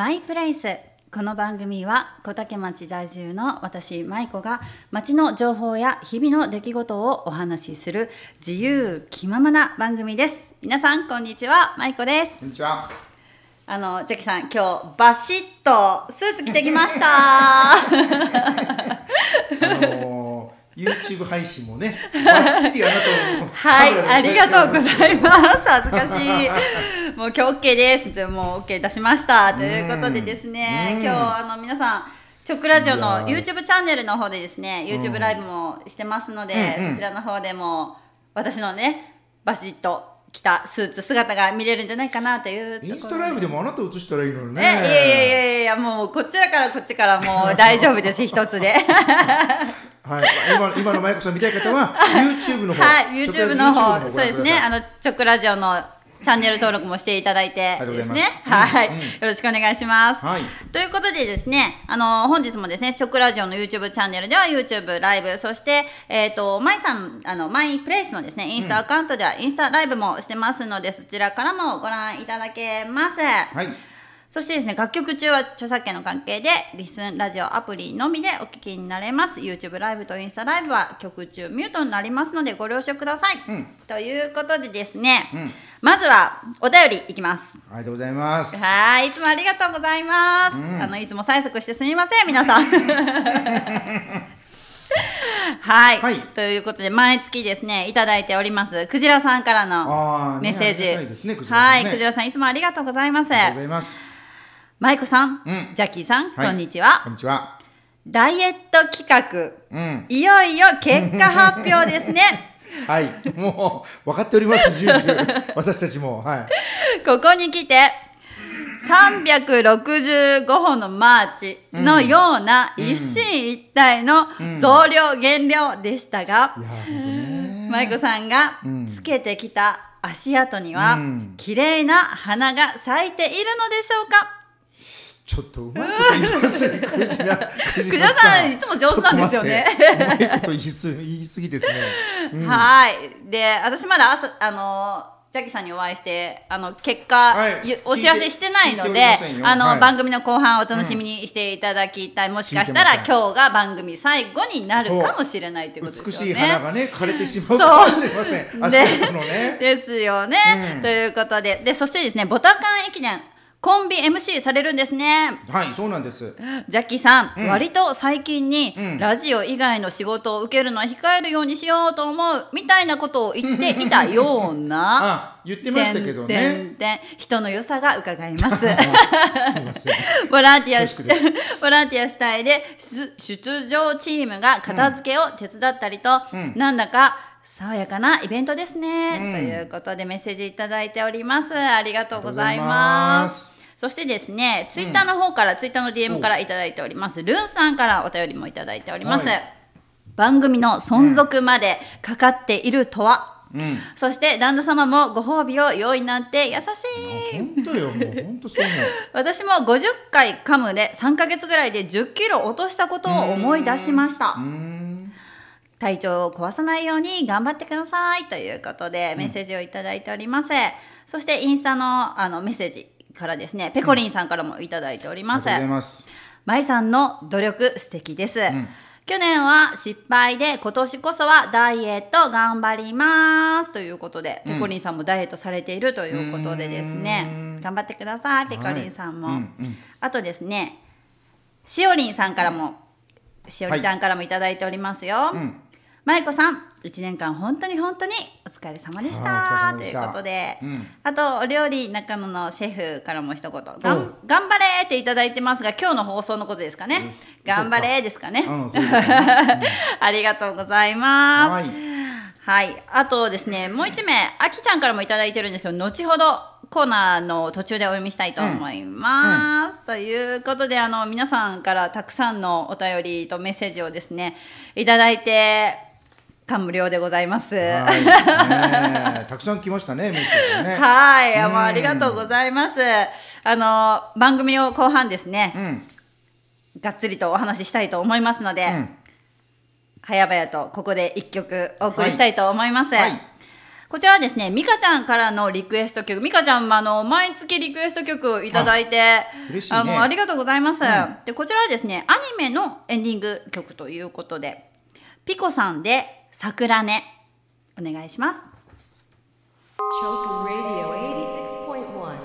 マイプレイスこの番組は小竹町在住の私舞子が町の情報や日々の出来事をお話しする自由気ままな番組です皆さんこんにちは舞子ですこんにちは。あのジャッキさん今日バシッとスーツ着てきましたあのー、YouTube 配信もね、バッチリあなたのはい、あでりがとうございます。恥ずかしい。もう今日 OK です。でもう OK 出しました。ということでですね、うん今日あの皆さん。チョクラジオの YouTube チャンネルの方でですね、YouTube ライブもしてますので、うんうんそちらの方でも私のね、バシッと着たスーツ姿が見れるんじゃないかなというところインスタライブでもあなた映したらいいのにえ、ね。いやいやいやいや、もうこちらからこっちからもう大丈夫です、一つで。はい、今今のマイコさん見たい方は YouTube の方、はい、YouTube の方、そうですね、あの、チョクラジオのチャンネル登録もしていただいてですね。はい、うんうんよろしくお願いします。はいということでですね、あの、本日もですね、チョクラジオの YouTube チャンネルでは YouTube ライブ、そして、えっ、と、マイさん、あの、マイプレイスのですね、インスタアカウントではインスタライブもしてますので、そちらからもご覧いただけます。はい、そしてですね、楽曲中は著作権の関係で、リスンラジオアプリのみでお聞きになれます。YouTube ライブとインスタライブは曲中ミュートになりますのでご了承ください。うんということでですね、んまずはお便りいきます。ありがとうございます。はい、いつもありがとうございます。んあのいつも催促してすみません、皆さん。はい、はいということで毎月ですねいただいておりますクジラさんからのメッセージ、ねねねはいクジラさんいつもありがとうございますありがとうございます。マイコさん、うんジャッキーさん、はいこんにちはこんにちは。ダイエット企画うん、いよいよ結果発表ですね はい、もう分かっております、重々 私たちも、はい。ここに来て365本のマーチのような一進一退の増量減量でしたが、いやー、本当ね。マイコさんがうん。つけてきた足跡にはうん。綺麗な花が咲いているのでしょうか？ちょっとうまいこと言いますね、クジさんいつも上手なんですよねちょっと待ってうまいこと言いす言い過ぎですね。うんはい。で、私まだ朝、あのジャッキさんにお会いして、あの、結果、はいゆお知らせしてないのであの、はい番組の後半お楽しみにしていただきたい。もしかしたら今日が番組最後になるかもしれないということですよね。美しい花がね枯れてしまうかもしれません。ね。ですよね、うんということで。で、そしてですね、ボタカン駅伝、コンビ MC されるんですね。はい、そうなんです。ジャッキーさん、うん割と最近に、うんラジオ以外の仕事を受けるのは控えるようにしようと思うみたいなことを言っていたような あ、言ってましたけどてね。人の良さが伺いま せん。ボランティアボランティア主体で出出場チームが片付けを手伝ったりと、うんなんだか爽やかなイベントですね、うん。ということでメッセージいただいております。ありがとうございまます。すそしてですねツイッターの方から、ツイッターの DM からいただいております。ルンさんからお便りもいただいております、はい。番組の存続までかかっているとは、うん。そして旦那様もご褒美を用意なんて優しい。本当よ、もう本当そう思う。私も50回噛むで3ヶ月ぐらいで10キロ落としたことを思い出しました。体調を壊さないように頑張ってくださいということでメッセージをいただいております、そしてインスタのあのメッセージからですねペコリンさんからもいただいております、ありがとうございます。まいさんの努力素敵です、ん。去年は失敗で今年こそはダイエット頑張りますということで、ペコリンさんもダイエットされているということでですね。うん。頑張ってくださいペコリンさんも、はい。うんうん。あとですねしおりんさんからもしおりちゃんからもいただいておりますよ、うん。まいこさん1年間本当に本当にお疲れ様でした。ということで、うん。あとお料理中野のシェフからも一言がおん頑張れっていただいてますが今日の放送のことですかね。頑張れですかね、ありがとうございます。はい。はい、あとですねもう一名あきちゃんからもいただいてるんですけど後ほどコーナーの途中でお読みしたいと思います。ということであの皆さんからたくさんのお便りとメッセージをですねいただいて感無量でございます。ははい。たくさん来ましたね、メッセージね。い、あもうありがとうございます。あの番組を後半ですね、うん。がっつりとお話ししたいと思いますので、うん。早々とここで一曲お送りしたいと思います。はいこちらはですね美香ちゃんからのリクエスト曲美香ちゃんあの毎月リクエスト曲をいただいて嬉しいねあのありがとうございます、うんでこちらはですねアニメのエンディング曲ということでピコさんで「桜音」お願いします Choku Radio 86.1.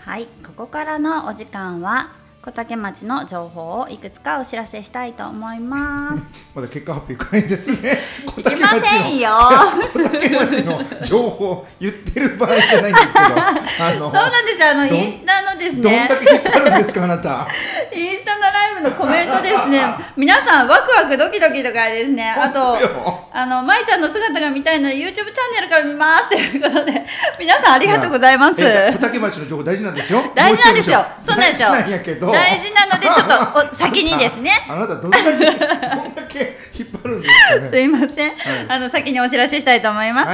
はいここからのお時間は小竹町の情報をいくつかお知らせしたいと思います。まだ結果発表いかないんですね。小いけませんよ。小竹町の情報言ってる場合じゃないんですけど、あのそうなんですよ。あのインスタのですどんねだけ引っ張るんですかあなた。インスタのコメントですね。皆さんワクワクドキドキとかですね。あとあの舞ちゃんの姿が見たいので YouTube チャンネルから見ますということで 皆さんありがとうございます。竹町の情報大事なんですよ。大事なんですよ。そうなんですよ。大事なんやけど。大事なのでちょっとお先にですね。あなたどんだけどんだけ引っ張るんですかね。すいません、あの先にお知らせしたいと思います,、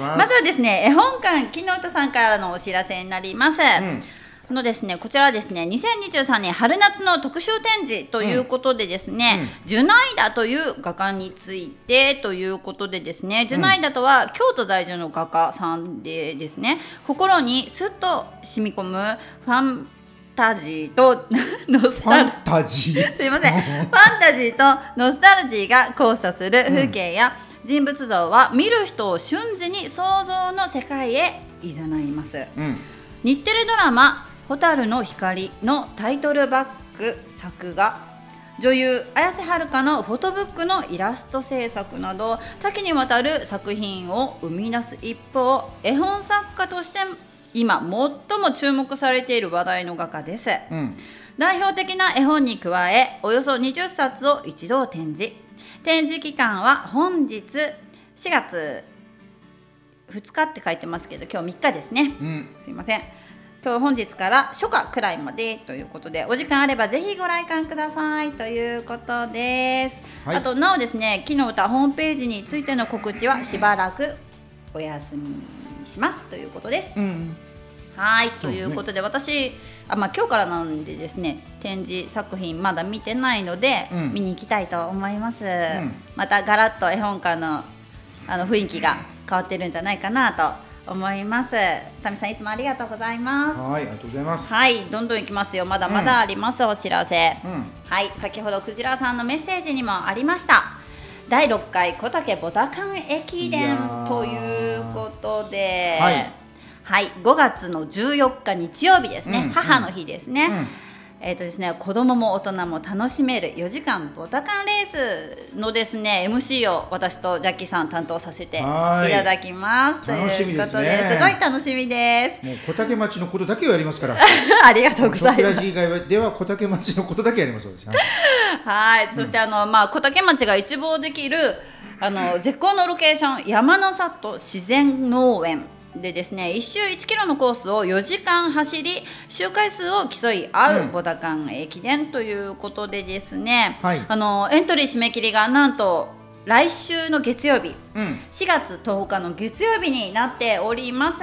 ます。ずはですね絵本館木の歌さんからのお知らせになります、ん。あのですね、こちらはですね2023年春夏の特集展示ということでですね、ジュナイダという画家についてということでですね、ジュナイダとは京都在住の画家さんでですね心にスッと染み込むファンタジーと ノスタルジー。すいません。ファンタジーとノスタルジーが交差する風景や人物像は見る人を瞬時に想像の世界へ誘います。うん。日テレドラマ「蛍の光」のタイトルバック作画女優綾瀬はるかのフォトブックのイラスト制作など多岐にわたる作品を生み出す一方絵本作家として今最も注目されている話題の画家です。うん。代表的な絵本に加えおよそ20冊を一度展示展示期間は本日4月2日って書いてますけど今日3日ですねうん。すいません今日本日から初夏くらいまでということでお時間あればぜひご来館くださいということです、はい。あとなおですね木の歌ホームページについての告知はしばらくお休みしますということです。うん。はい、ということで私あ、まあ、今日からなんでですね展示作品まだ見てないので、うん。見に行きたいと思います、ん。またガラッと絵本館のあの雰囲気が変わってるんじゃないかなと思います。タミさんいつもありがとうございます。はい、ありがとうございます。はいどんどんいきますよ。まだまだあります、お知らせ、うん。はい先ほどクジラさんのメッセージにもありました。第6回小竹ボタカン駅い伝ということで。はい。はい、5月の14日日曜日ですね、うん。母の日ですね、うんえっ、とですね子供も大人も楽しめる4時間ボタカンレースのですね MC を私とジャッキーさん担当させていはい。ただきます。と楽しみいうことですねですごい楽しみです。もう小竹町のことだけをやりますから。ありがとうございます。以外では小竹町のことだけやります。私。はい。はい、そしてあの、まあ、小竹町が一望できるあの絶好のロケーション山の里自然農園でですね1周1キロのコースを4時間走り周回数を競い合ううんボタカン駅伝ということでですね、はいあのエントリー締め切りがなんと来週の月曜日うん。4月10日の月曜日になっております。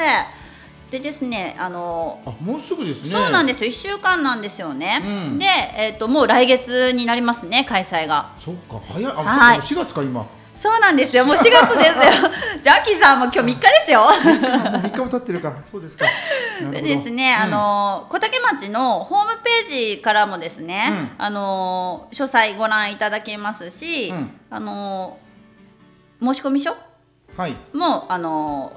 でですねあのあ、もうすぐですね。そうなんですよ1週間なんですよね、うんで、えー、ともう来月になりますね開催がそっか、早い。あ、はいそうか、4月か今。もそうなんですよ。もう4月ですよ。ジャッキーさんも今日3日ですよ。う3日も経ってるか。そうですか。でど。ですね、あ、の小竹町のホームページからもですね、うあの詳細ご覧いただけますし、うん。あの申し込み書？うんはい。もあの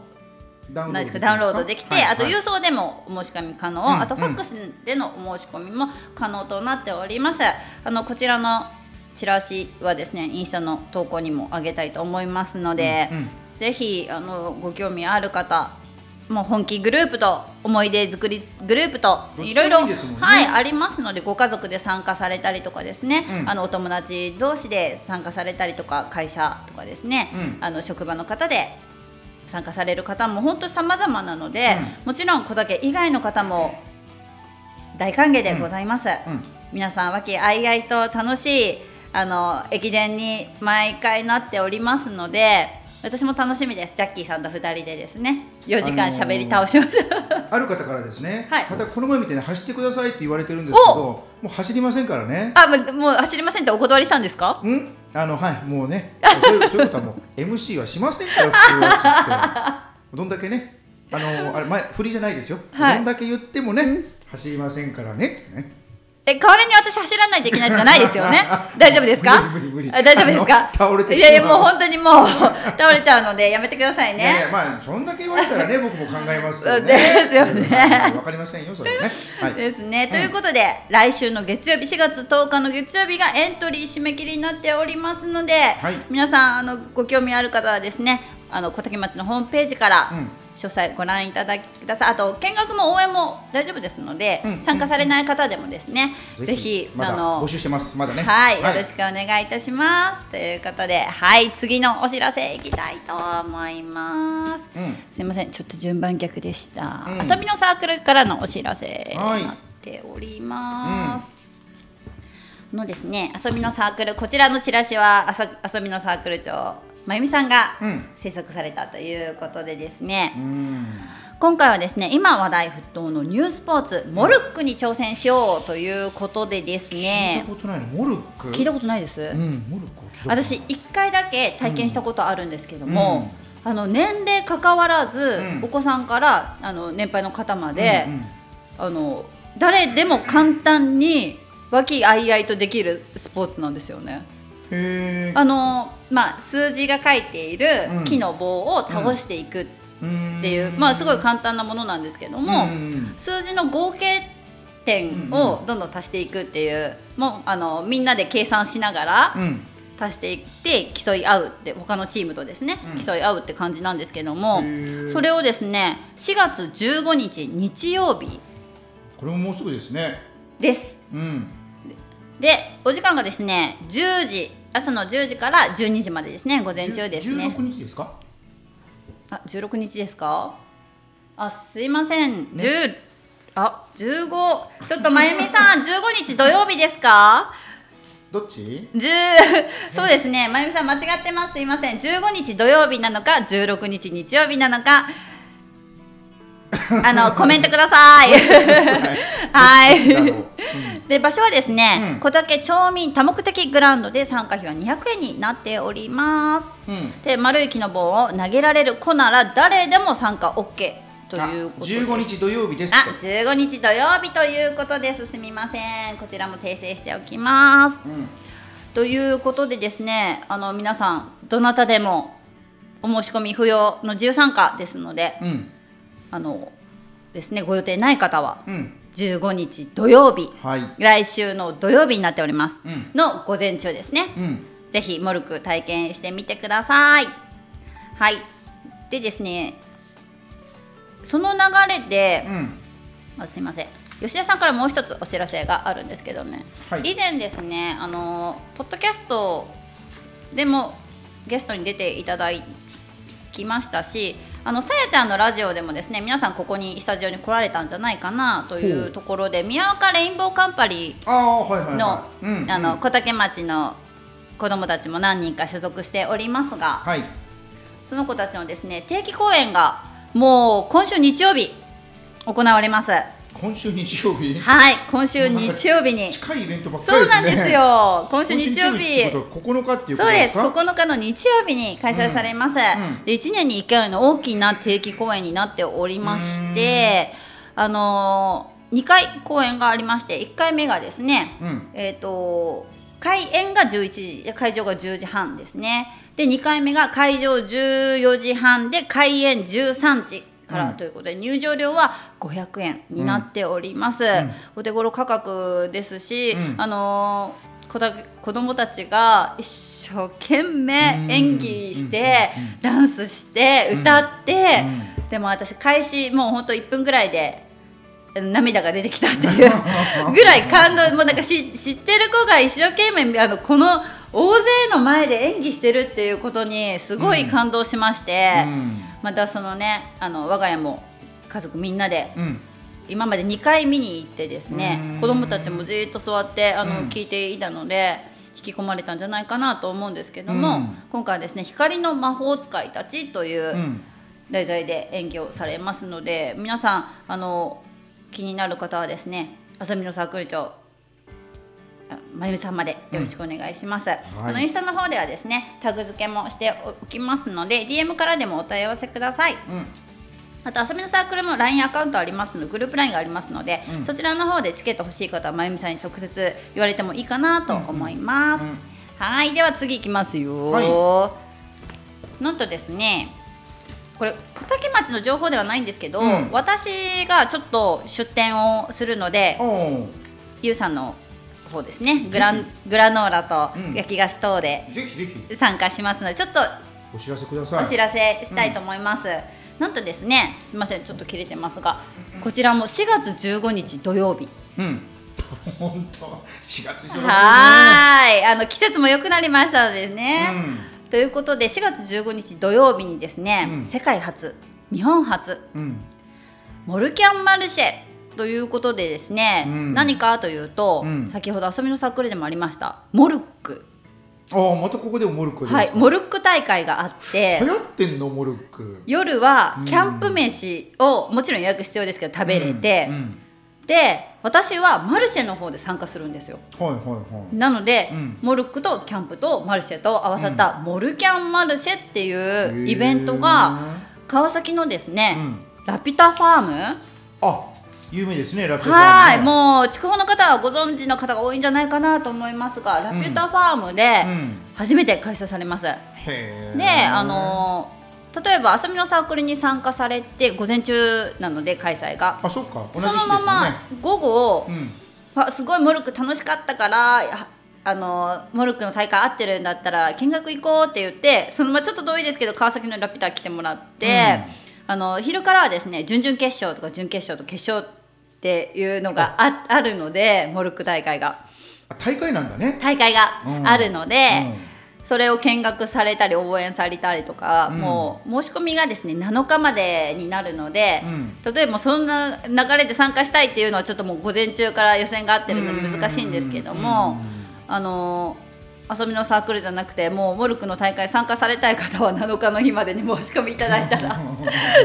ダウンロードできて、はい。あとはい。郵送でもお申し込み可能、うん。あとファックスでのお申し込みも可能となっております。あのこちらのチラシはですねインスタの投稿にも上げたいと思いますので、うんうん。ぜひあのご興味ある方もう本気グループと思い出作りグループといろいろねはいありますのでご家族で参加されたりとかですね、うん。あのお友達同士で参加されたりとか会社とかですね、うん。あの職場の方で参加される方も本当様々なので、もちろん小竹以外の方も大歓迎でございます、うん。皆さん和気あいあいと楽しいあの駅伝に毎回なっておりますので私も楽しみです。ジャッキーさんと2人でですね。4時間喋り倒しましょう、ある方からですね、はい。またこの前みたいに走ってくださいって言われてるんですけどもう走りませんからね。あもうもう走りませんってお断りしたんですか？うんあのはいもうね。そういうことはもう MC はしませんから普通はどんだけね。あのあれ前振りじゃないですよ、はい。どんだけ言ってもね、走りませんからね。ってねえ代わりに私走らないといけないとかないですよね。大丈夫ですか？大丈夫ですか？倒れていやいやもう本当にもう 倒れちゃうのでやめてくださいね。いやいやまあそんだけ言われたらね 僕も考えますけどね。ですよね。わかりませんよそれはね。はい。ですね、ということで来週の月曜日4月10日の月曜日がエントリー締め切りになっておりますので、はい。皆さんあのご興味ある方はですねあの小竹町のホームページから、うん詳細ご覧いただきくださいあと見学も応援も大丈夫ですので、うん参加されない方でもですね、ぜひまだあの募集してますまだねはい、よろしくお願いいたします。ということで、はい、次のお知らせいきたいと思います。うんすいません、ちょっと順番逆でした。うん遊びのサークルからのお知らせにはいなっております。のですね、遊びのサークル、こちらのチラシは遊びのサークル長まゆみさんがうん。制作されたということでですね、うん。今回はですね今話題沸騰のニュースポーツモルックに挑戦しようということでです聞いねたことないの？モルック？聞いたことないです、うんモルック私1回だけ体験したことあるんですけども、あの年齢関わらず、うん。お子さんからあの年配の方まで、うんうん。あの誰でも簡単に和気あいあいとできるスポーツなんですよね。へあのまあ、数字が書いているうん。木の棒を倒していくっえていう、まあ、すごい簡単なものなんですけども、うん数字の合計点をどんどん足していくっていう、もうあのみんなで計算しながら、うん。足していって競い合うって他のチームとですね、うん。競い合うって感じなんですけどもそれをですね4月15日日曜日これももうすぐですね。です。うん。でお時間がですね10時朝の10時から12時までですね午前中ですね。16日ですか？あ16日ですか？あすいません、10あ15ちょっとまゆみさん 15日土曜日ですか？どっち？10そうですね、まゆみさん間違ってます、すいません、15日土曜日なのか、16日日曜日なのか、あのコメントください。はい。で場所はですね、うん。小竹町民多目的グラウンドで参加費は200円になっております。うん。うんで丸い木の棒を投げられる子なら誰でも参加 OK ということあで15日土曜日です。あ15日土曜日ということです。すみません。こちらも訂正しておきます。うん。ということでですねあの皆さんどなたでもお申し込み不要の自由参加ですのでうん。あのですねご予定ない方はうん15日土曜日。はい。来週の土曜日になっております、うん。の午前中ですね、うん。ぜひモルク体験してみてください。はい。でですねその流れでう、ん。あすいません。吉田さんからもう一つお知らせがあるんですけどね、はい。以前ですねあのポッドキャストでもゲストに出ていただきましたしあのさやちゃんのラジオでもですね皆さんここにスタジオに来られたんじゃないかなといほううところで宮岡レインボーカンパニーの,、小竹町の子どもたちも何人か所属しておりますがはい。その子たちのですね定期公演がもう今週日曜日行われます今週日曜日？はい今週日曜日に。近いイベントばっかりね。そうなんですよ。今週日曜日。今週ってことは9日っていうこそうです。すか9日の日曜日に開催されます、うんで1年に1回の大きな定期公演になっておりましてあのー、2回公演がありまして1回目がですね、うん。えっ、と開演が11時で会場が10時半ですね。で2回目が会場14時半で開演13時からうん。ということで、入場料は500円になっております、ん。お手頃価格ですし、うん。あのー子だ子供たちが一生懸命演技して、ダンスして歌って、でも私開始もうほんと1分ぐらいで涙が出てきたっていう ぐらい感動。もうなんかし知ってる子が一生懸命あのこの大勢の前で演技してるっていうことにすごい感動しまして、うんまたそのねあの我が家も家族みんなでうん。今まで2回見に行ってですねうん。子供たちもじーっと座ってあの、うん。聞いていたので引き込まれたんじゃないかなと思うんですけども、うん。今回はですね光の魔法使いたちといううん。題材で演技をされますので皆さんあの気になる方はですねあさみのサークル長あまゆみさんまでよろしくお願いします、あのインスタの方ではですねタグ付けもしておきますので DM からでもお問い合わせください。うん。あと、あさみのサークルも LINE アカウントありますので、グループ LINE がありますので、うん。そちらの方でチケット欲しい方は、まゆみさんに直接言われてもいいかなと思います。うんうん。はい、では次いきますよ。はなんとですね、これ小竹町の情報ではないんですけど、うん。私がちょっと出店をするのでゆう。さんの方ですね。グラングラノーラとうん。焼き菓子等でぜひぜひ。参加しますのでちょっとお知らせください。お知らせしたいと思います、なんとですねすみませんちょっと切れてますがこちらも4月15日土曜日。うん。本当。4月忙しいね。はーい。あの季節も良くなりましたのでね、うん。ということで4月15日土曜日にですね、うん。世界初日本初。うん。モルキャンマルシェということでですね、うん。何かというと、うん。先ほど遊びのサークルでもありましたモルック。ああまたここでもモルックはいモルック大会があって流行ってんの？モルック。夜はキャンプ飯をもちろん予約必要ですけど食べれて、うんうん。で私はマルシェの方で参加するんですよ。はいはいはい。なので、うん。モルックとキャンプとマルシェと合わさったモルキャンマルシェっていうイベントが川崎のですね、うん。ラピュタファームあ有名ですねラピュタはい、ねもう筑豊の方はご存知の方が多いんじゃないかなと思いますが、ラピュタファームでうん。初めて開催されます。へえで、あのー例えば遊びのサークルに参加されて午前中なので開催が、あそっか。同じそのまま午後、うん。あすごいモルック楽しかったからああのモルックの大会合ってるんだったら見学行こうって言ってそのままちょっと遠いですけど川崎のラピュタ来てもらって、あの昼からはですね準々決勝とか準決勝と決勝っていうのがああるのでモルック大会が。あ大会なんだね。大会があるので、うん。それを見学されたり応援されたりとか、うん。もう申し込みがですね7日までになるので、うん。例えばそんな流れで参加したいっていうのはちょっともう午前中から予選があってるので難しいんですけども、あの遊びのサークルじゃなくてもうモルックの大会参加されたい方は7日の日までに申し込みいただいたら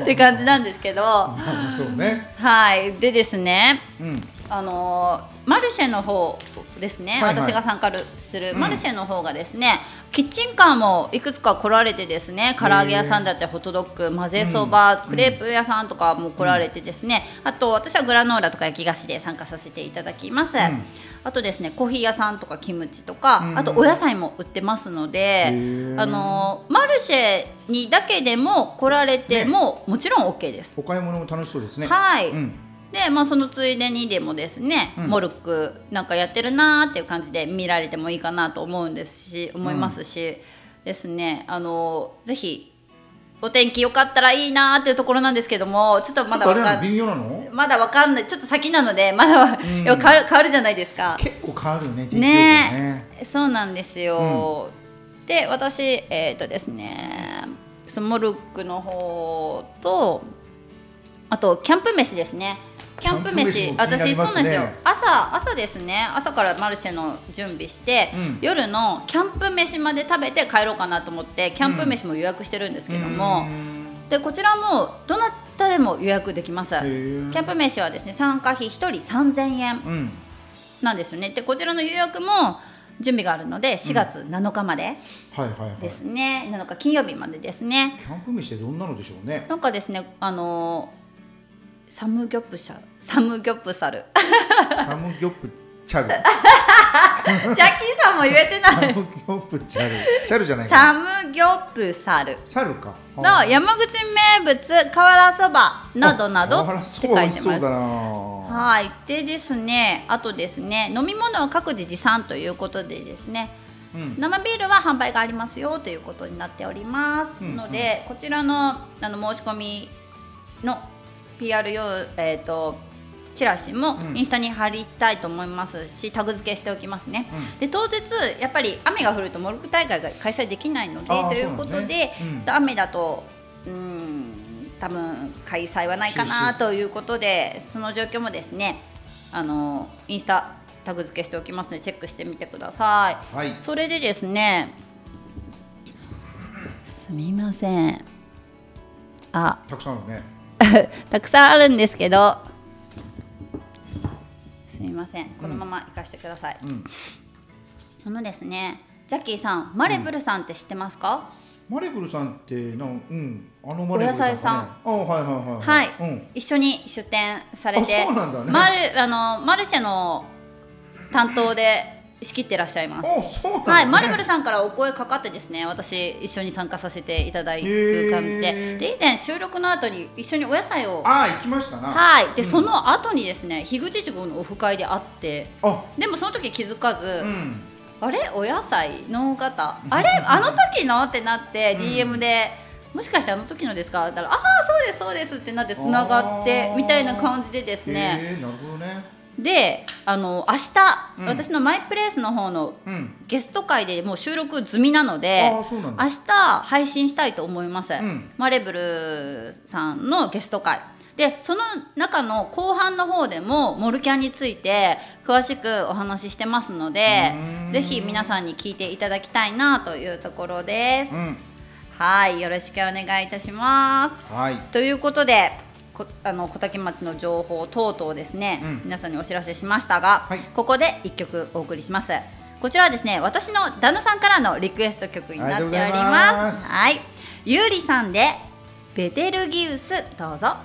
って感じなんですけど。まあそうね。はい。でですね。うんあのマルシェの方ですね、はいはい。私が参加するうん。マルシェの方がですね、キッチンカーもいくつか来られてですね唐揚げ屋さんだったりホットドッグ混ぜそば、うん。クレープ屋さんとかも来られてですね、あと私はグラノーラとか焼き菓子で参加させていただきます、ん。あとですねコーヒー屋さんとかキムチとか、うん。あとお野菜も売ってますので、ー。あのマルシェにだけでも来られても、もちろん OK です。お買い物も楽しそうですね。はい、うんでまあそのついでにでもですね、うん。モルックなんかやってるなーっていう感じで見られてもいいかなと思うんですし思いますし、ですねあのぜひお天気良かったらいいなーっていうところなんですけどもちょっとまだわかん微妙なの？まだわかんない。ちょっと先なのでまだは、ん。変わる変わるじゃないですか。結構変わるよね。ねねそうなんですよ、で私えっ、とですねそのモルックの方とあとキャンプ飯ですねキャンプ飯キャンプ飯も気にな私そうなんですよ。朝朝ですね。朝からマルシェの準備して、うん。夜のキャンプ飯まで食べて帰ろうかなと思ってキャンプ飯も予約してるんですけども、うん。でこちらもどなたでも予約できます。キャンプ飯はですね参加費1人3000円うん。なんですよね。でこちらの予約も準備があるので4月7日まではいはいはい。ですね、7日金曜日までですね。キャンプ飯ってどんなのでしょうね。なんかですねあのーサムギョプシャサムギョプサル。サムギョプチャル。ジャッキーさんも言えてない。サムギョプチャル。チャルじゃないサムギョプサル。サルか。の山口名物瓦そばなどなどって書いてます。味しそうだな。はい。でですねあとですね飲み物は各自持参ということでですねうん。生ビールは販売がありますよということになっておりますうんので、こちらのあの申し込みの PR 用、えー、とチラシもうん。インスタに貼りたいと思いますし、タグ付けしておきますね、うん。で当日やっぱり雨が降るとモルック大会が開催できないのでということで、ねうん。ちょっと雨だとうん多分開催はないか中な止ということでその状況もですねあのインスタタグ付けしておきますのでチェックしてみてください。はい。それでですねすみません。あ。たくさんあるね たくさんあるんですけどすみません。このまま行かせてください、うん。あのですねジャッキーさんマレブルさんって知ってますか、マレブルさんってなんうん。あのマレブルさんか、ね、お野菜さん。あはいはいはい。はい、うん。一緒に出店されてあそうなんだね。マルあのマルシェの担当で仕切ってらっしゃいます。ね、はい、マルブルさんからお声かかってですね私一緒に参加させていただく感じでで以前収録の後に一緒にお野菜をああ行きましたな。はい。で、うん。その後にですね樋口塾のオフ会で会ってあ。でもその時気づかず、うん。あれ？お野菜農方あれ？あの時の？ってなってうん。DM で、もしかしてあの時のですか？って言ったらああそうですそうですってなってつながってみたいな感じでですね。へえなるほどねであの明日、うん。私のマイプレイスの方のうん。ゲスト会でもう収録済みなのでうなんだ。明日配信したいと思います、ん。マレブルさんのゲスト会。でその中の後半の方でもモルキャンについて詳しくお話ししてますのでぜひ皆さんに聞いていただきたいなというところです、うん。はいよろしくお願いいたします。はい。ということでこあの小竹町の情報等々ですね、うん。皆さんにお知らせしましたが、はい。ここで1曲お送りします。こちらはですね私の旦那さんからのリクエスト曲になっております。ありがとうございます。はい。ゆうりさんでベテルギウスどうぞ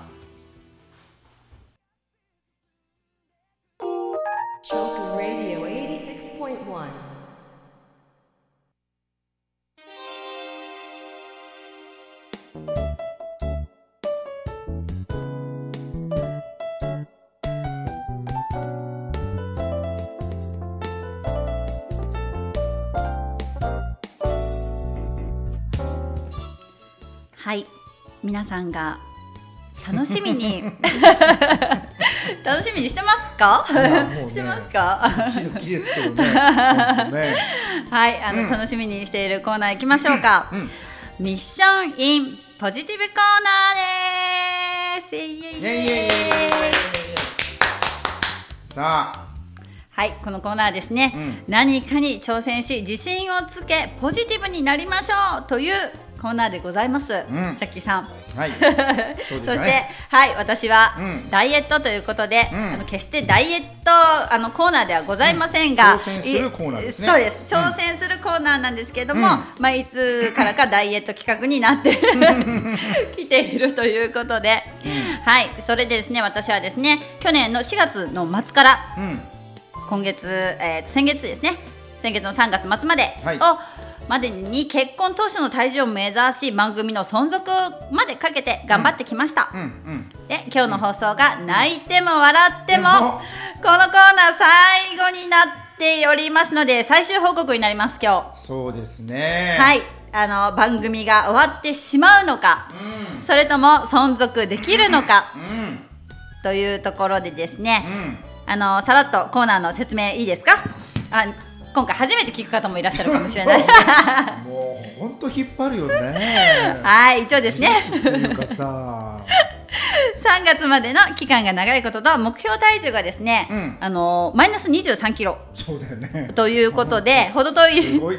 皆さんが楽しみに楽しみにしてますか？ねしてますか？ドキですけどね。ね。はいあの、うん。楽しみにしているコーナー行きましょうか、うんミッションインポジティブコーナーです。さあ。はいこのコーナーですね、うん。何かに挑戦し自信をつけポジティブになりましょうというコーナーでございます、ん。さっきさん。はい。そそししてはい私は、うん。ダイエットということで、うん。あの決してダイエットあのコーナーではございませんが、うん。挑戦するコーナーですね。いそうです。うん挑戦するコーナーなんですけれども、うん。まあいつからかダイエット企画になって きているということで、はいそれでですね私はですね去年の4月の末からうん。今月、えー先月ですね。先月の3月末まではい。を、までに結婚当初の体重を目指し番組の存続までかけて頑張ってきました、うんうん。で今日の放送が泣いても笑っても、うん。このコーナー最後になっておりますので最終報告になります今そうですね。日はい。あの番組が終わってしまうのかうん。それとも存続できるのかうん。というところでですね、うん。あのさらっとコーナーの説明いいですか？あ今回初めて聞く方もいらっしゃるかもしれない。もう本当引っ張るよね。はい一応ですね3月までの期間が長いことと目標体重がですね、うん。あのマイナス2 3キロ。そうだよね。ということで 程遠い。程遠い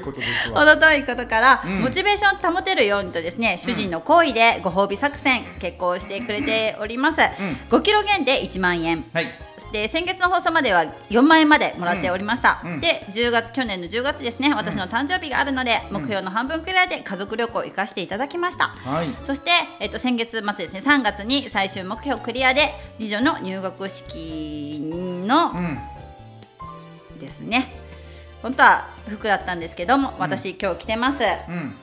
ことから、うん。モチベーションを保てるようにとですね主人の行為でご褒美作戦決行してくれております、5キロ減で1万円。はい。そして先月の放送までは4万円までもらっておりました、うん。うん。で10月去年の10月ですね私の誕生日があるので、目標の半分くらいで家族旅行行かせていただきました、はい。そして、えっと、先月末ですね3月に最終目標クリアで次女の入学式のうん。ですね。本当は服だったんですけども私、今日着てます。うん。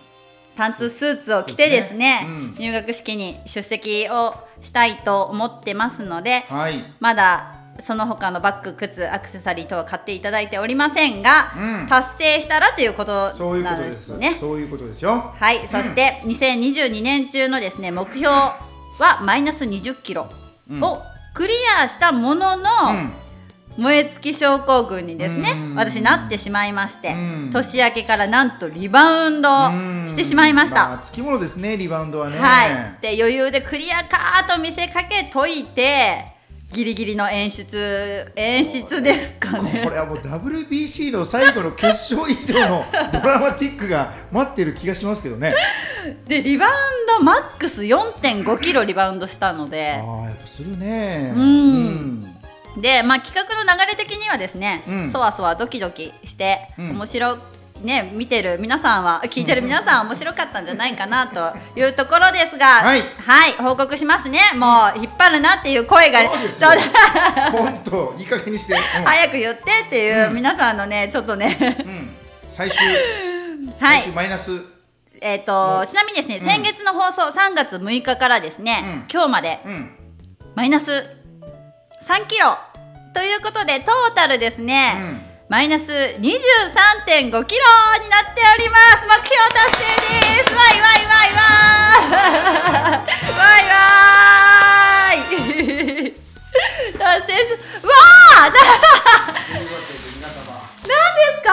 パンツスーツを着てですねね。うん。入学式に出席をしたいと思ってますのではい。まだその他のバッグ靴アクセサリー等は買っていただいておりませんが、うん。達成したらということそういうこなんでとですすね。そういうことですよ。はい、そして2022年中のですね目標はマイナス20キロうん。をクリアしたものの、うん。燃え尽き症候群にですねうん。私なってしまいましてうん。年明けからなんとリバウンドしてしまいました。あつきものですねリバウンドはね。はい、で余裕でクリアかーと見せかけといてギリギリの演出演出ですかね。これはもう WBC の最後の決勝以上のドラマティックが待ってる気がしますけどね。でリバウンドマックス4 5キロリバウンドしたのあで。あやっぱするね。うん。で、まあ、企画の流れ的にはですね、うん。そわそわドキドキして、うん。面白ね見てる皆さんは聞いてる皆さんは面白かったんじゃないかなというところですがはい。報告しますね。もう引っ張るなっていう声が。そうですよ。ちょっと本当いい加減にして、うん。早く言ってっていう、うん。皆さんのねちょっとね。うん。最終 はい。最終マイナス。えっ、とちなみにですね、ん。先月の放送3月6日からですね、今日までうん。マイナス3キロということでトータルですね、うんマイナス23.5キロになっております。目標達成です。わいわいわいわーいわいわーい達成す。わあというわけで皆様何ですか？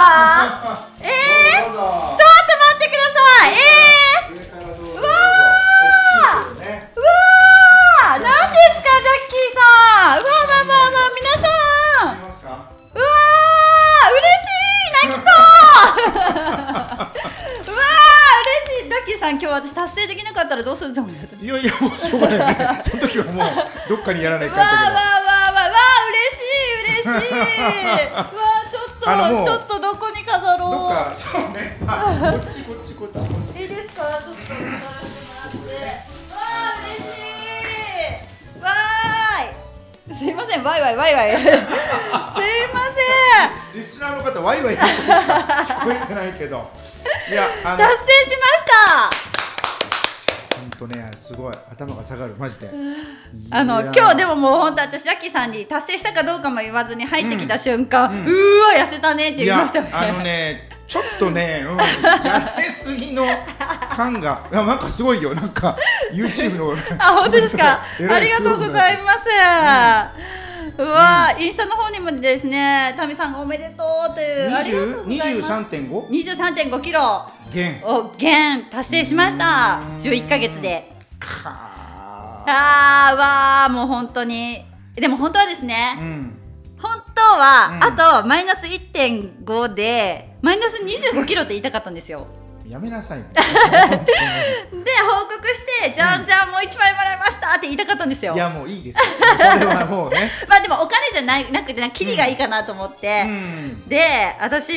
いやいやもうしょうがないね。その時はもうどっかにやらないうかんわーわーわだーわーわー嬉しい嬉しい。わーちょっとちょっとどこに飾けどどっろかそうねあこっちこっちこっちこっちういいですかちょっと飾らせてもらってわー嬉しいわーいすいませんワイワイワイワイすいませんリスナーの方ワイワイ言ってしか聞こえてないけどいやあの達成しました本当ねすごい頭が下がるマジで。あの今日でももう本当私ジャッキーさんに達成したかどうかも言わずに入ってきた瞬間、ううんーわ痩せたねって言いましたよね。あのねちょっとね、うん、痩せすぎの感が いやなんかすごいよなんか YouTube の。あ本当ですか？ありがとうございます、うわ、インスタの方にもですねタミさんがおめでとうというありがとうございます。23.5 23.5キロ。減。を減達成しました。うん。11ヶ月で。かあーわーもう本当に。でも本当はですね、うん。本当は、うん。あとマイナス1.5でマイナス25キロって言いたかったんですよ。やめなさいね。で報告してじゃんじゃんもう1枚もらいましたって言いたかったんですよ。いやもういいですよ。それはもうね。まあでもお金じゃないなくてなキリがいいかなと思って、うん。で私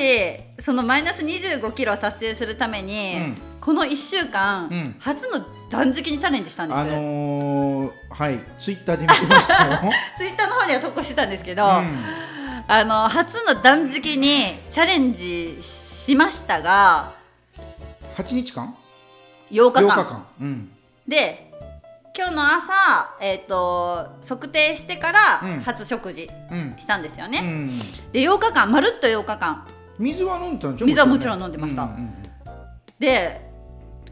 そのマイナス25キロを達成するために、うんこの1週間、うん。初の断食にチャレンジしたんです、あのー、はい。ツイッターで見てましたよ。ツイッターの方には投稿してたんですけど、うん。あの初の断食にチャレンジしましたが8日間？8日間。8日間。うん。で今日の朝、えー、と測定してからうん。初食事うん。したんですよね、うん。で8日間まるっと8日間。水は飲んでたんでしょ？水はもちろん飲んでました。うんうん。で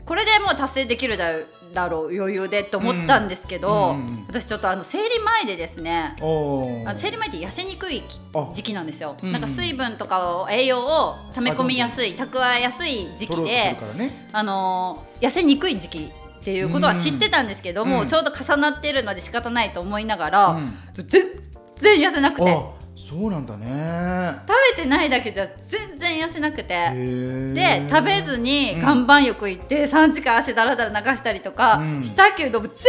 これでもう達成できるだだろう余裕でと思ったんですけど、うんうんうん私ちょっとあの生理前でですねあの生理前って痩せにくい時期なんですよ、うんうん。なんか水分とかを栄養を溜め込みやすい蓄えやすい時期でね。あのー痩せにくい時期っていうことは知ってたんですけども、うん。ちょうど重なってるので仕方ないと思いながら、うん。全然痩せなくて。あそうなんだね。食べてないだけじゃ全然痩せなくて。へでー食べずにうん。岩盤浴行って3時間汗だらだら流したりとかうん。したけども全然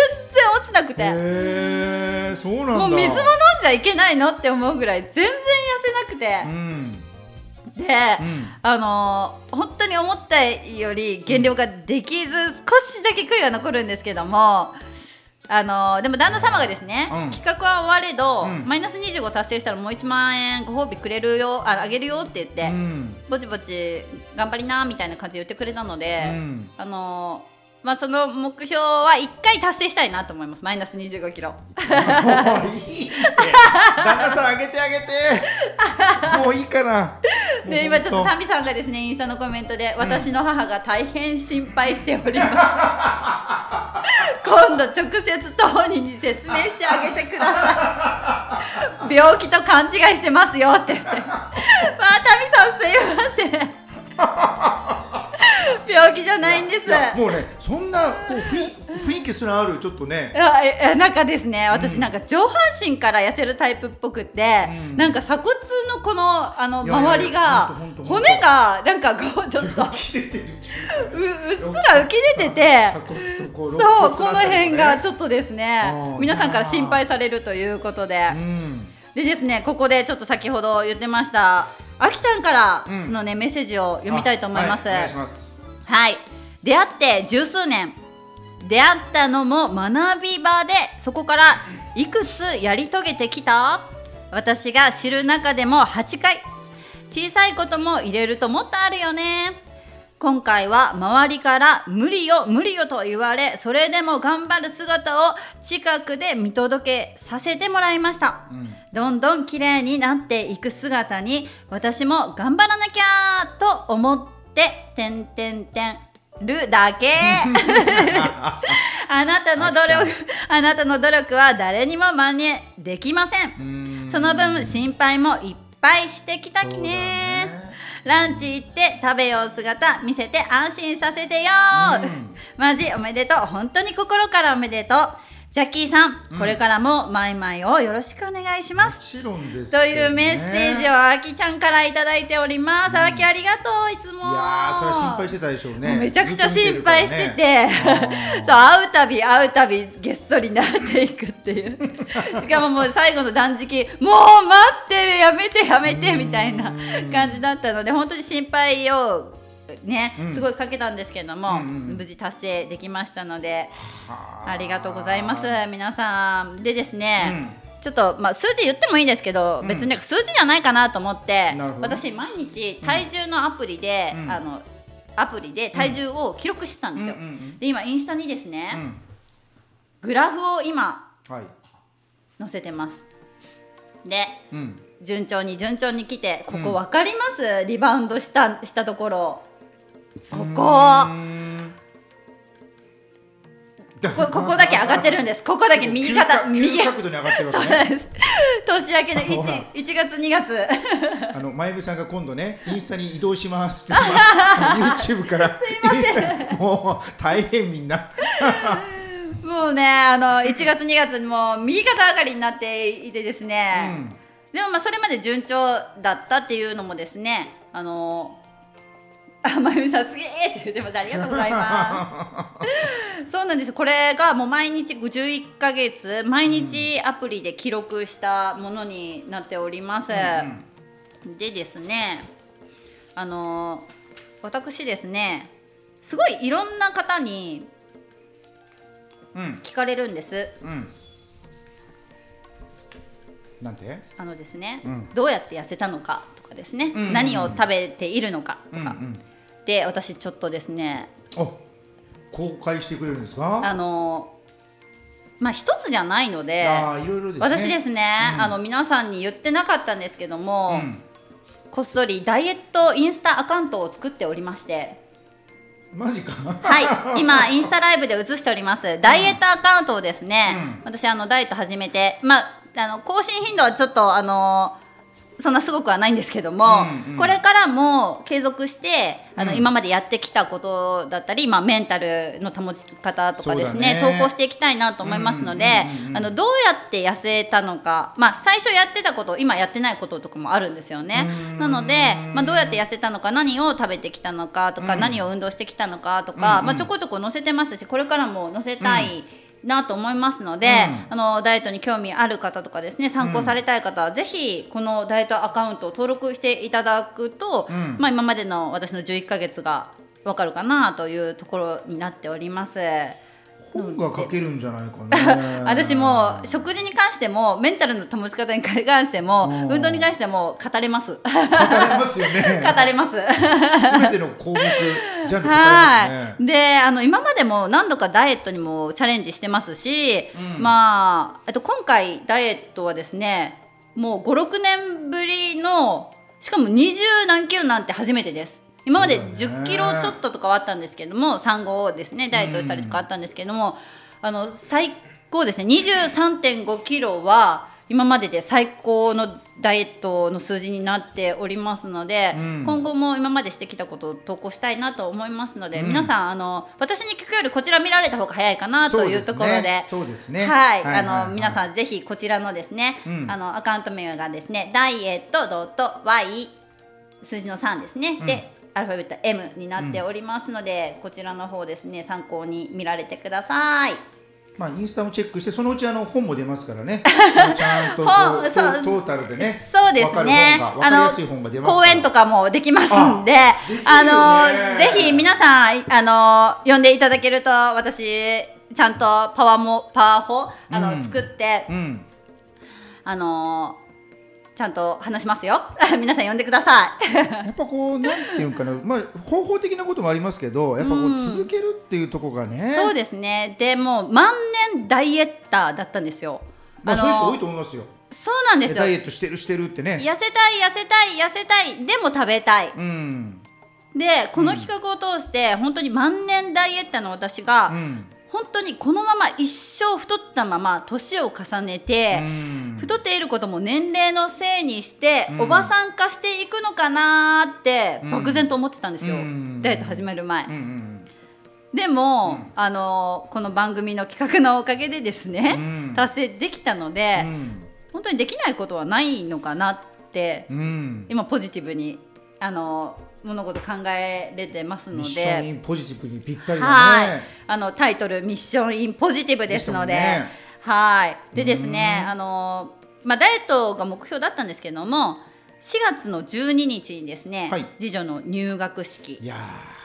落ちなくて、そうなんだ。もう水も飲んじゃいけないのって思うぐらい全然痩せなくて。う、ん。で、うん。あのー本当に思ったより減量ができず少しだけ悔いは残るんですけども。あのーでも旦那様がですね、うん。企画は終われど、うん。マイナス25達成したらもう1万円ご褒美くれるよああげるよって言って、うん。ぼちぼち頑張りなみたいな感じで言ってくれたので、うん。あのーまあその目標は1回達成したいなと思います。マイナス25キロ。もういいって。旦那さんあげてあげて。もういいかな。で今ちょっとタみミさんがですねインスタのコメントで、私の母が大変心配しております。今度直接当人に説明してあげてください。病気と勘違いしてますよって言って。まあタミさんすいません病 病気じゃないんです。もうねそんなこう雰囲雰囲気すらあるちょっとね。いやええなんかですね。私うん。なんか上半身から痩せるタイプっぽくて、うん。なんか鎖骨のこのあの周りが骨がなんかこうちょっと。浮き出てるううっすら浮き出てて鎖骨とこうそうこの辺ねがちょっとですね皆さんから心配されるということで。うん。でですねここでちょっと先ほど言ってましたあきちゃんからのね、メッセージを読みたいと思います。はい。出会って十数年。出会ったのも学び場でそこからいくつやり遂げてきた？私が知る中でも8回。小さいことも入れるともっとあるよね。今回は周りから無理よ無理よと言われそれでも頑張る姿を近くで見届けさせてもらいました、うん。どんどん綺麗になっていく姿に私も頑張らなきゃと思っててんてんてんるだけ。あなたの努あ力きあなたの努力は誰にも真似できません。うん。その分心配もいっぱいしてきたきね。ランチ行って食べよう姿見せて安心させてよ、うん。マジおめでとう。本当に心からおめでとうジャッキーさん、これからもマイマイをよろしくお願いします。もちろんですというメッセージをあきちゃんからいただいております。あきありがとういつも。いやーそれは心配してたでしょうね。もうめちゃくちゃ心配してて、てね。そう会うたび会うたびげっそりなっていくっていう。しかももう最後の断食もう待ってやめてやめてみたいな感じだったので本当に心配をね、うん。すごいかけたんですけども、うんうんうん。無事達成できましたのではあ。ありがとうございます皆さん。でですね、ちょっと、まあ、数字言ってもいいんですけど、うん。別になんか数字じゃないかなと思って私毎日体重のアプリで、うん。あのアプリで体重を記録してたんですよ、うんうんうんで今インスタにですね、うん。グラフを今はい。載せてます。でうん。順調に順調に来てこうん。こ分かります、リバウンドしたしたところここ。こここだけ上がってるんです。ここだけ右肩急右。急角度に上がってるわけね。そうなんです。年明けのほら。1, 1月2月。あの前部さんが今度ねインスタに移動しますって今 YouTube から。もう大変みんな。もうねあの1月2月にもう右肩上がりになっていてですね、でもまあそれまで順調だったっていうのもですねあのあまゆみさんすげえって言ってます。ありがとうございます。そうなんです。これがもう毎日11ヶ月毎日アプリで記録したものになっております、でですねあの私ですねすごいいろんな方にうん。聞かれるんです。うん。なんて？あのですね、うん。どうやって痩せたのか。とかですね、うんうんうん。何を食べているのかとか、うんうん。で私ちょっとですねあ公開してくれるんですか？あのまあ一つじゃないのであーいろいろですね。私ですね、うん。あの皆さんに言ってなかったんですけども、うん。こっそりダイエットインスタアカウントを作っておりまして。マジか？はい。今インスタライブで映しております。ダイエットアカウントをですね、うん。私あのダイエット始めてまああの更新頻度はちょっとあのそんなすごくはないんですけども、うんうん。これからも継続してあの、うん。今までやってきたことだったり、まあ、メンタルの保ち方とかですねね。投稿していきたいなと思いますので、あのどうやって痩せたのか、まあ、最初やってたこと今やってないこととかもあるんですよね。うん。なので、まあ、どうやって痩せたのか何を食べてきたのかとか、うん。何を運動してきたのかとか、まあ、ちょこちょこ載せてますしこれからも載せたい。なと思いますので、うあのダイエットに興味ある方とかですね参考されたい方は、ぜひこのダイエットアカウントを登録していただくと、うん。まあ、今までの私の11ヶ月がわかるかなというところになっております。本が書けるんじゃないかね。私もう食事に関してもメンタルの保ち方に関してもうん。運動に関しても語れます。語語れますよね。れます。すべての項目ジャンル語れますはねい、であの今までも何度かダイエットにもチャレンジしてますし、うん。まああと今回ダイエットはですねもう56年ぶりのしかも20何キロなんて初めてです今までそうだね。10キロちょっととかはあったんですけども産後をですねダイエットしたりとかあったんですけども、あの最高ですね。23.5キロは今までで最高のダイエットの数字になっておりますので、うん。今後も今までしてきたことを投稿したいなと思いますので、うん。皆さんあの私に聞くよりこちら見られた方が早いかなというところで。そうですね。はい、はいあの皆ん。さんぜひこちらのですね、うん。あのアカウント名がですねダイエット .y 数字の3ですね、でアルファベット M になっておりますので、こちらの方ですね参考に見られてください。まあインスタもチェックしてそのうちあの本も出ますからね。ちゃんとト本そうートータルでね。そうですね。わかる本がわかりやすい本が出ますから。講演とかもできますんで、あのぜひ皆さんあの呼んでいただけると私ちゃんとパワーもパワー法あの、うん作ってうん。あのちゃんと話しますよ。皆さん呼んでください。やっぱこうなんていうんかな、まあ方法的なこともありますけど、やっぱこうんう続けるっていうところがね。そうですね。でもう万年ダイエッターだったんですよ。まあそういう人多いのと思いますよ。そうなんですよダイ。エットしてるしてるってね。痩せたい痩せたい痩せたいでも食べたい。うん。でこの企画を通して本当に万年ダイエッターの私が、うん。本当にこのまま一生太ったまま年を重ねて、うん太っていることも年齢のせいにして、うん。おばさん化していくのかなーってうん。漠然と思ってたんですよ、うん。ダイエット始める前、でも、うん。あのこの番組の企画のおかげでですね、うん。達成できたので、うん。本当にできないことはないのかなって、うん。今ポジティブにあの物事考えれてますのミッションイで。ンポジティブにぴったりはい。あのタイトルミッションインポジティブですので、はい。でですね、うん。あのまあダイエットが目標だったんですけども、4月の12日にですね、はい。次女の入学式いやー。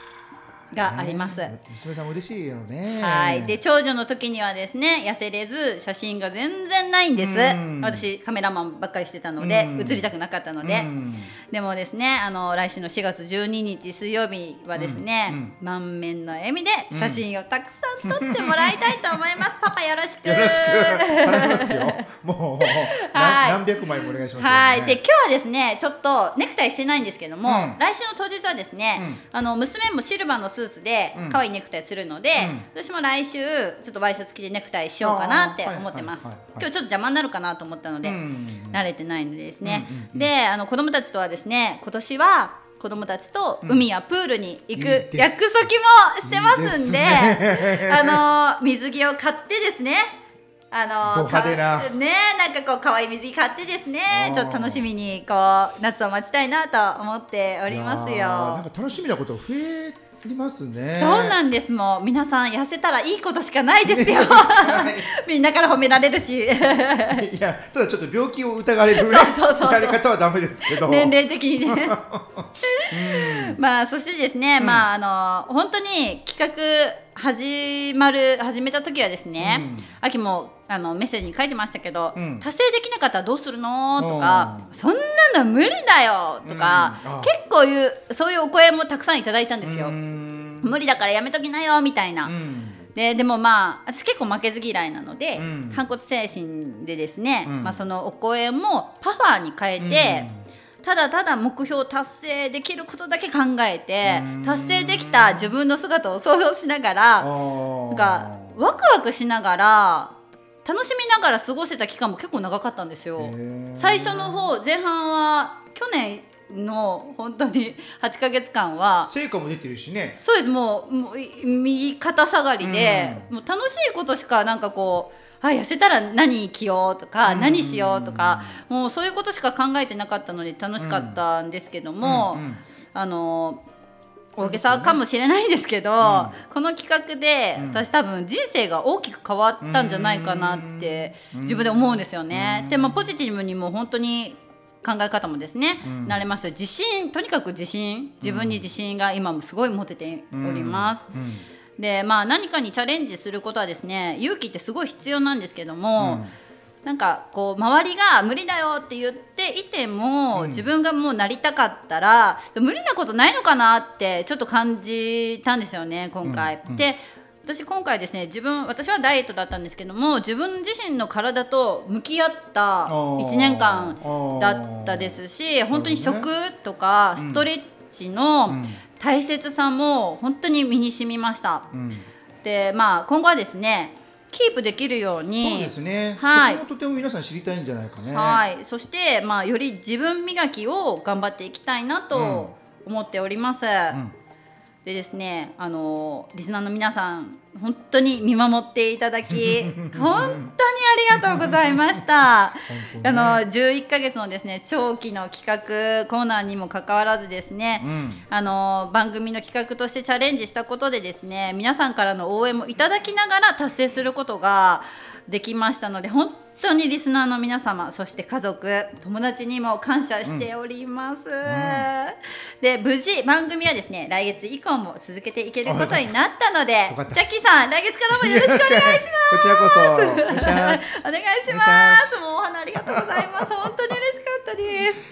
があります。ね娘さんも嬉しいよね。はい、で長女の時にはですね痩せれず写真が全然ないんです、うん。私カメラマンばっかりしてたので、うん。映りたくなかったので、うん。でもですねあの来週の4月12日水曜日はですね、うん。満面の笑みで写真をたくさん撮ってもらいたいと思います、よろしく。よろしく。頼みますよ。もうはい。何何百枚もお願いしますよ。ね。はい、で今日はですねちょっとネクタイしてないんですけども、うん。来週の当日はですね、あの娘もシルバーのスーツでうん。可愛いネクタイするので、私も来週ちょっとワイシャツ着てネクタイしようかなって思ってます、今日ちょっと邪魔になるかなと思ったので、うん。慣れてないのでですね、うんうんうん。であの子供たちとはですね今年は子供たちと海やプールに行く約束もしてますんで あの水着を買ってですね。あのねなんかこう可愛い水着買ってですね。ちょっと楽しみにこう夏を待ちたいなと思っておりますいやーなんよか楽しみなこと増えりますね。そうなんです。もう皆さん痩せたらいいことしかないですよ。はい。みんなから褒められるし。いやただちょっと病気を疑われるね。そうそうそうそう。方はダメですけど。年齢的にね。まあそしてですね、まああの本当に企画始まる始めた時はですね、うん。秋もあのメッセージに書いてましたけど、うん。達成できなかったらどうするの？とか、そんなの無理だよ！とか、うん。あ結構いうそういうお声もたくさんいただいたんですよ。うん。無理だからやめときなよみたいな。うん。ででもまあ私結構負けず嫌いなので、うん。反骨精神でですね、うん。まあ、そのお声もパワーに変えて、ただただ目標達成できることだけ考えてうん達成できた自分の姿を想像しながらなんかワクワクしながら楽しみながら過ごせた期間も結構長かったんですよ。最初の方前半は去年の本当に 8ヶ月間は成果も出てるしね。そうですもうもうい右肩下がりで、もう楽しいことしかなんかこうあ痩せたら何着よう？とか、うん何しよう？とかもうそういうことしか考えてなかったので楽しかったんですけども、うんうん。あの大げさかもしれないんですけど、うん。この企画で、うん。私多分人生が大きく変わったんじゃないかなってうん。自分で思うんですよね。うん。でまあポジティブにも本当に考え方もですね、うん。慣れました自信とにかく自信自分に自信が今もすごい持てております。うんでまあ何かにチャレンジすることはですね勇気ってすごい必要なんですけども、なんかこう周りが無理だよって言っていても、うん。自分がもうなりたかったら無理なことないのかなってちょっと感じたんですよね今回。うん。うん。で私今回ですね自分私はダイエットだったんですけども自分自身の体と向き合った1年間だったですし本当に食とかうん。ストレッチうのん大切さも本当に身に染みました。うん。でまあ今後はですねキープできるようにそうですね、はい。とても皆さん知りたいんじゃないかね。はい、そして、まあ、より自分磨きを頑張っていきたいなと思っております。んでですね、あのリスナーの皆さん本当に見守っていただき 本当にありがとうございました。ねあの11ヶ月のですね長期の企画コーナーにもかかわらずですね、うんあの番組の企画としてチャレンジしたことでですね皆さんからの応援もいただきながら達成することができましたので本当にリスナーの皆様そして家族友達にも感謝しております、で無事番組はですね来月以降も続けていけることになったのでジャッキーさん来月からもよろしくお願いします。こちらこそお願いします。もうお花ありがとうございます。本当に嬉しかったです。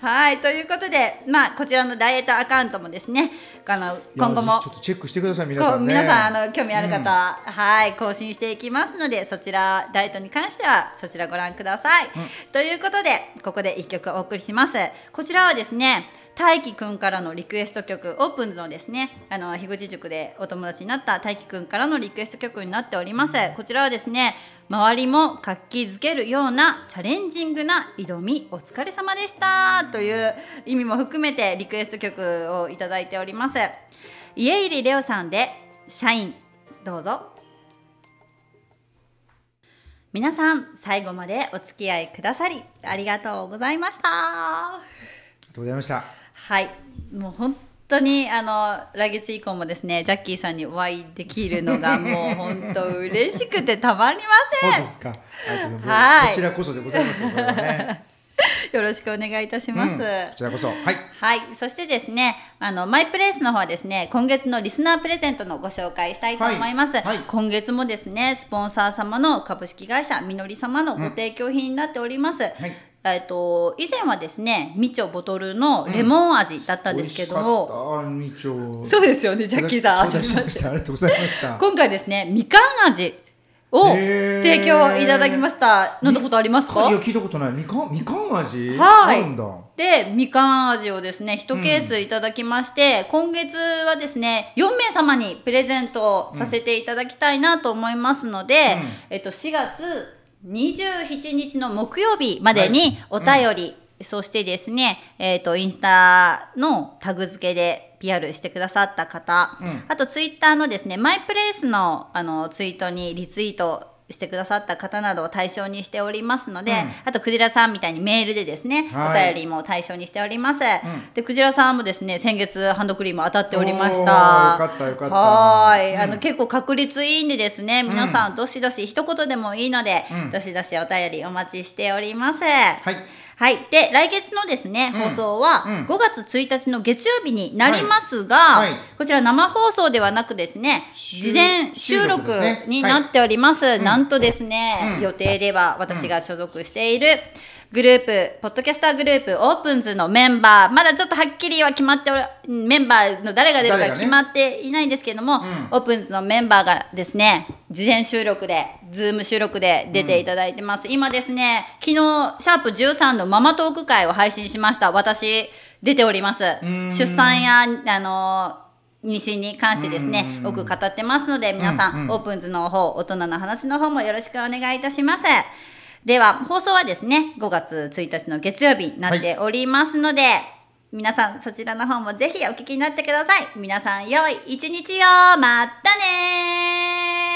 はい、ということで、まあこちらのダイエットアカウントもですね、あのいや今後も。ちょっとチェックしてください皆さんね。皆さんあの興味ある方、はい更新していきますのでそちらダイエットに関してはそちらご覧ください、ということでここで一曲お送りします。こちらはですね大輝くんからのリクエスト曲オープンズのですねあの樋口塾でお友達になった大輝くんからのリクエスト曲になっております。こちらはですね周りも活気づけるようなチャレンジングな挑みお疲れ様でしたという意味も含めてリクエスト曲をいただいております。家入レオさんで社員どうぞ。皆さん最後までお付き合いくださりありがとうございました。ありがとうございました。はい。もう本当にあの来月以降もですねジャッキーさんにお会いできるのが もう本当嬉しくてたまりません。そうですか。はい。こちらこそでございますよね、よろしくお願いいたします、うん。こちらこそ。はい。はい、そしてですね、あのマイプレイスの方はですね、今月のリスナープレゼントのご紹介したいと思います。はい。はい。今月もですね、スポンサー様の株式会社みのり様のご提供品になっております。えっと以前はですね、みちょボトルのレモン味だったんですけど。も、美味しかったみちょそうですよね、ジャッキーさん。頂戴しました。ありがとうございました。今回ですね、みかん味を提供いただきました。飲んだことありますか？いや聞いたことない。みかんみかん味？はい。なんだ。でみかん味をですね1ケースいただきまして、今月はですね4名様にプレゼントをさせていただきたいなと思いますので、うん。えっと、4月27日の木曜日までにお便り、そしてですね、えっとインスタのタグ付けで PR してくださった方、うん。あとツイッターのですねマイプレイスのあのツイートにリツイートしてくださった方などを対象にしておりますので、うん。あとクジラさんみたいにメールでですね、はい。お便りも対象にしております、ん。でクジラさんもですね先月ハンドクリーム当たっておりました。よかったよかった。はーい、うん。あの結構確率いいんでですね皆さんどしどし一言でもいいので、うん。どしどしお便りお待ちしております。はいはい。で、来月のですね、うん。放送はうん。5月1日の月曜日になりますが、はい。はい。こちら生放送ではなくですね、収事前収録になっております。ん。なんとですね、うん。予定では私が所属しているグループ、ポッドキャスターグループ、オープンズのメンバー、まだちょっとはっきりは決まっておら、メンバーの誰が出るか決まっていないんですけれども、んオープンズのメンバーがですね、事前収録で、ズーム収録で出ていただいてます。今ですね、昨日、シャープ13のママトーク会を配信しました。私、出ております。ん出産や、あの妊娠に関してですね、多く語ってますので、皆さん、うんうんオープンズの方、大人の話の方もよろしくお願いいたします。では、放送はですね、5月1日の月曜日になっておりますので、皆さんそちらの方もぜひお聞きになってください。皆さん、良い一日を。まったねー